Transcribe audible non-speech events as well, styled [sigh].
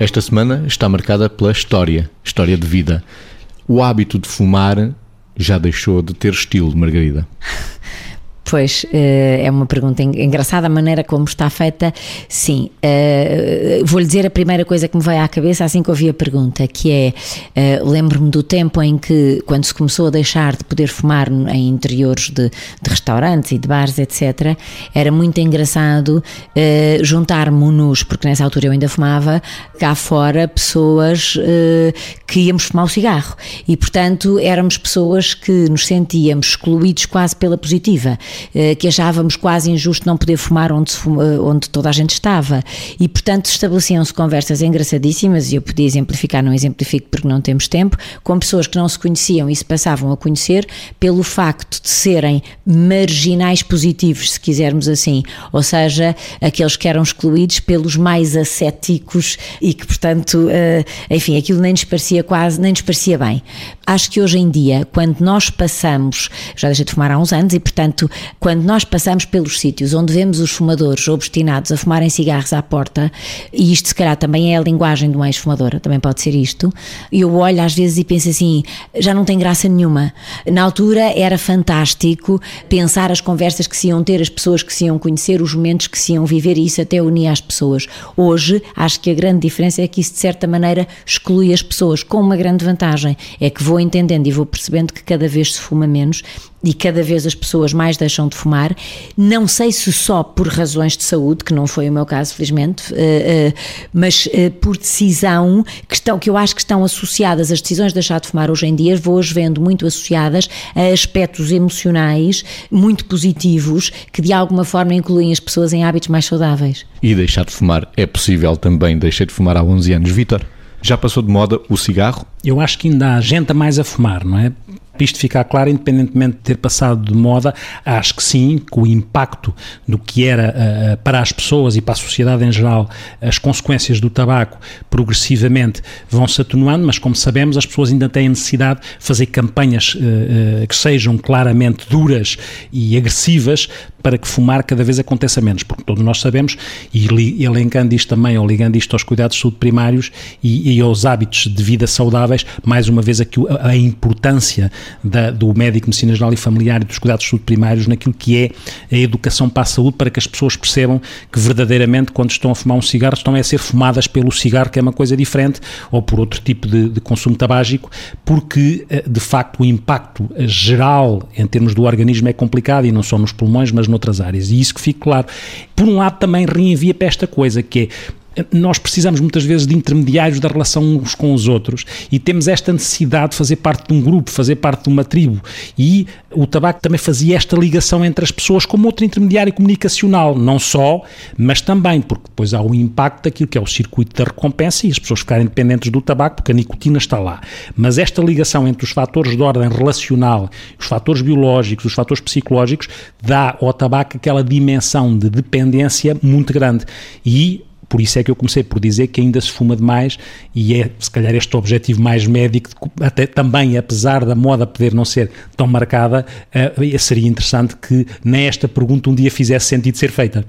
Esta semana está marcada pela história, história de vida. O hábito de fumar já deixou de ter estilo, Margarida. [laughs] Pois, eh, é uma pergunta engraçada, a maneira como está feita, sim. Eh, vou-lhe dizer a primeira coisa que me veio à cabeça assim que ouvi a pergunta, que é, eh, lembro-me do tempo em que, quando se começou a deixar de poder fumar em interiores de, de restaurantes e de bares, etc., era muito engraçado juntar-me-nos, porque nessa altura eu ainda fumava, cá fora, pessoas que íamos fumar o cigarro. E, portanto, éramos pessoas que nos sentíamos excluídos quase pela positiva. Eh, que achávamos quase injusto não poder fumar onde, eh, onde toda a gente estava. E, portanto, estabeleciam-se conversas engraçadíssimas, e eu podia exemplificar, não exemplifico porque não temos tempo, com pessoas que não se conheciam e se passavam a conhecer pelo facto de serem marginais positivos, se quisermos assim, ou seja, aqueles que eram excluídos pelos mais ascéticos e que, portanto, eh, enfim, aquilo nem nos parecia quase, nem nos parecia bem. Acho que hoje em dia, quando nós passamos, já deixei de fumar há uns anos e, portanto, quando nós passamos pelos sítios onde vemos os fumadores obstinados a fumarem cigarros à porta, e isto se calhar também é a linguagem de um ex-fumador, também pode ser isto, eu olho às vezes e penso assim, já não tem graça nenhuma. Na altura era fantástico pensar as conversas que se iam ter, as pessoas que se iam conhecer, os momentos que se iam viver e isso até unia as pessoas. Hoje, acho que a grande diferença é que isso de certa maneira exclui as pessoas, com uma grande vantagem, é que vou entendendo e vou percebendo que cada vez se fuma menos e cada vez as pessoas mais deixam de fumar. Não sei se só por razões de saúde, que não foi o meu caso, felizmente, eh, eh, mas eh, por decisão que, estão, que eu acho que estão associadas, as decisões de deixar de fumar hoje em dia, vou-as vendo muito associadas a aspectos emocionais muito positivos que de alguma forma incluem as pessoas em hábitos mais saudáveis. E deixar de fumar é possível também, deixei de fumar há 11 anos. Vitor, já passou de moda o cigarro? Eu acho que ainda há gente a mais a fumar, não é? Para isto ficar claro, independentemente de ter passado de moda, acho que sim, que o impacto do que era uh, para as pessoas e para a sociedade em geral, as consequências do tabaco progressivamente vão se atenuando, mas como sabemos, as pessoas ainda têm necessidade de fazer campanhas uh, uh, que sejam claramente duras e agressivas para que fumar cada vez aconteça menos, porque todos nós sabemos, e elencando isto também, ou ligando isto aos cuidados de saúde primários e, e aos hábitos de vida saudáveis, mais uma vez aqui a importância da, do médico medicina geral e familiar e dos cuidados de saúde primários naquilo que é a educação para a saúde, para que as pessoas percebam que verdadeiramente quando estão a fumar um cigarro estão a ser fumadas pelo cigarro, que é uma coisa diferente, ou por outro tipo de, de consumo tabágico, porque eh, de facto o impacto geral em termos do organismo é complicado e não só nos pulmões, mas noutras áreas. E isso que fique claro. Por um lado também reenvia para esta coisa que é nós precisamos muitas vezes de intermediários da relação uns com os outros e temos esta necessidade de fazer parte de um grupo, fazer parte de uma tribo. E o tabaco também fazia esta ligação entre as pessoas como outro intermediário comunicacional, não só, mas também, porque depois há o impacto daquilo que é o circuito da recompensa e as pessoas ficarem dependentes do tabaco porque a nicotina está lá. Mas esta ligação entre os fatores de ordem relacional, os fatores biológicos, os fatores psicológicos, dá ao tabaco aquela dimensão de dependência muito grande. E por isso é que eu comecei por dizer que ainda se fuma demais e é, se calhar, este objetivo mais médico, até também, apesar da moda poder não ser tão marcada, uh, seria interessante que nesta pergunta um dia fizesse sentido ser feita.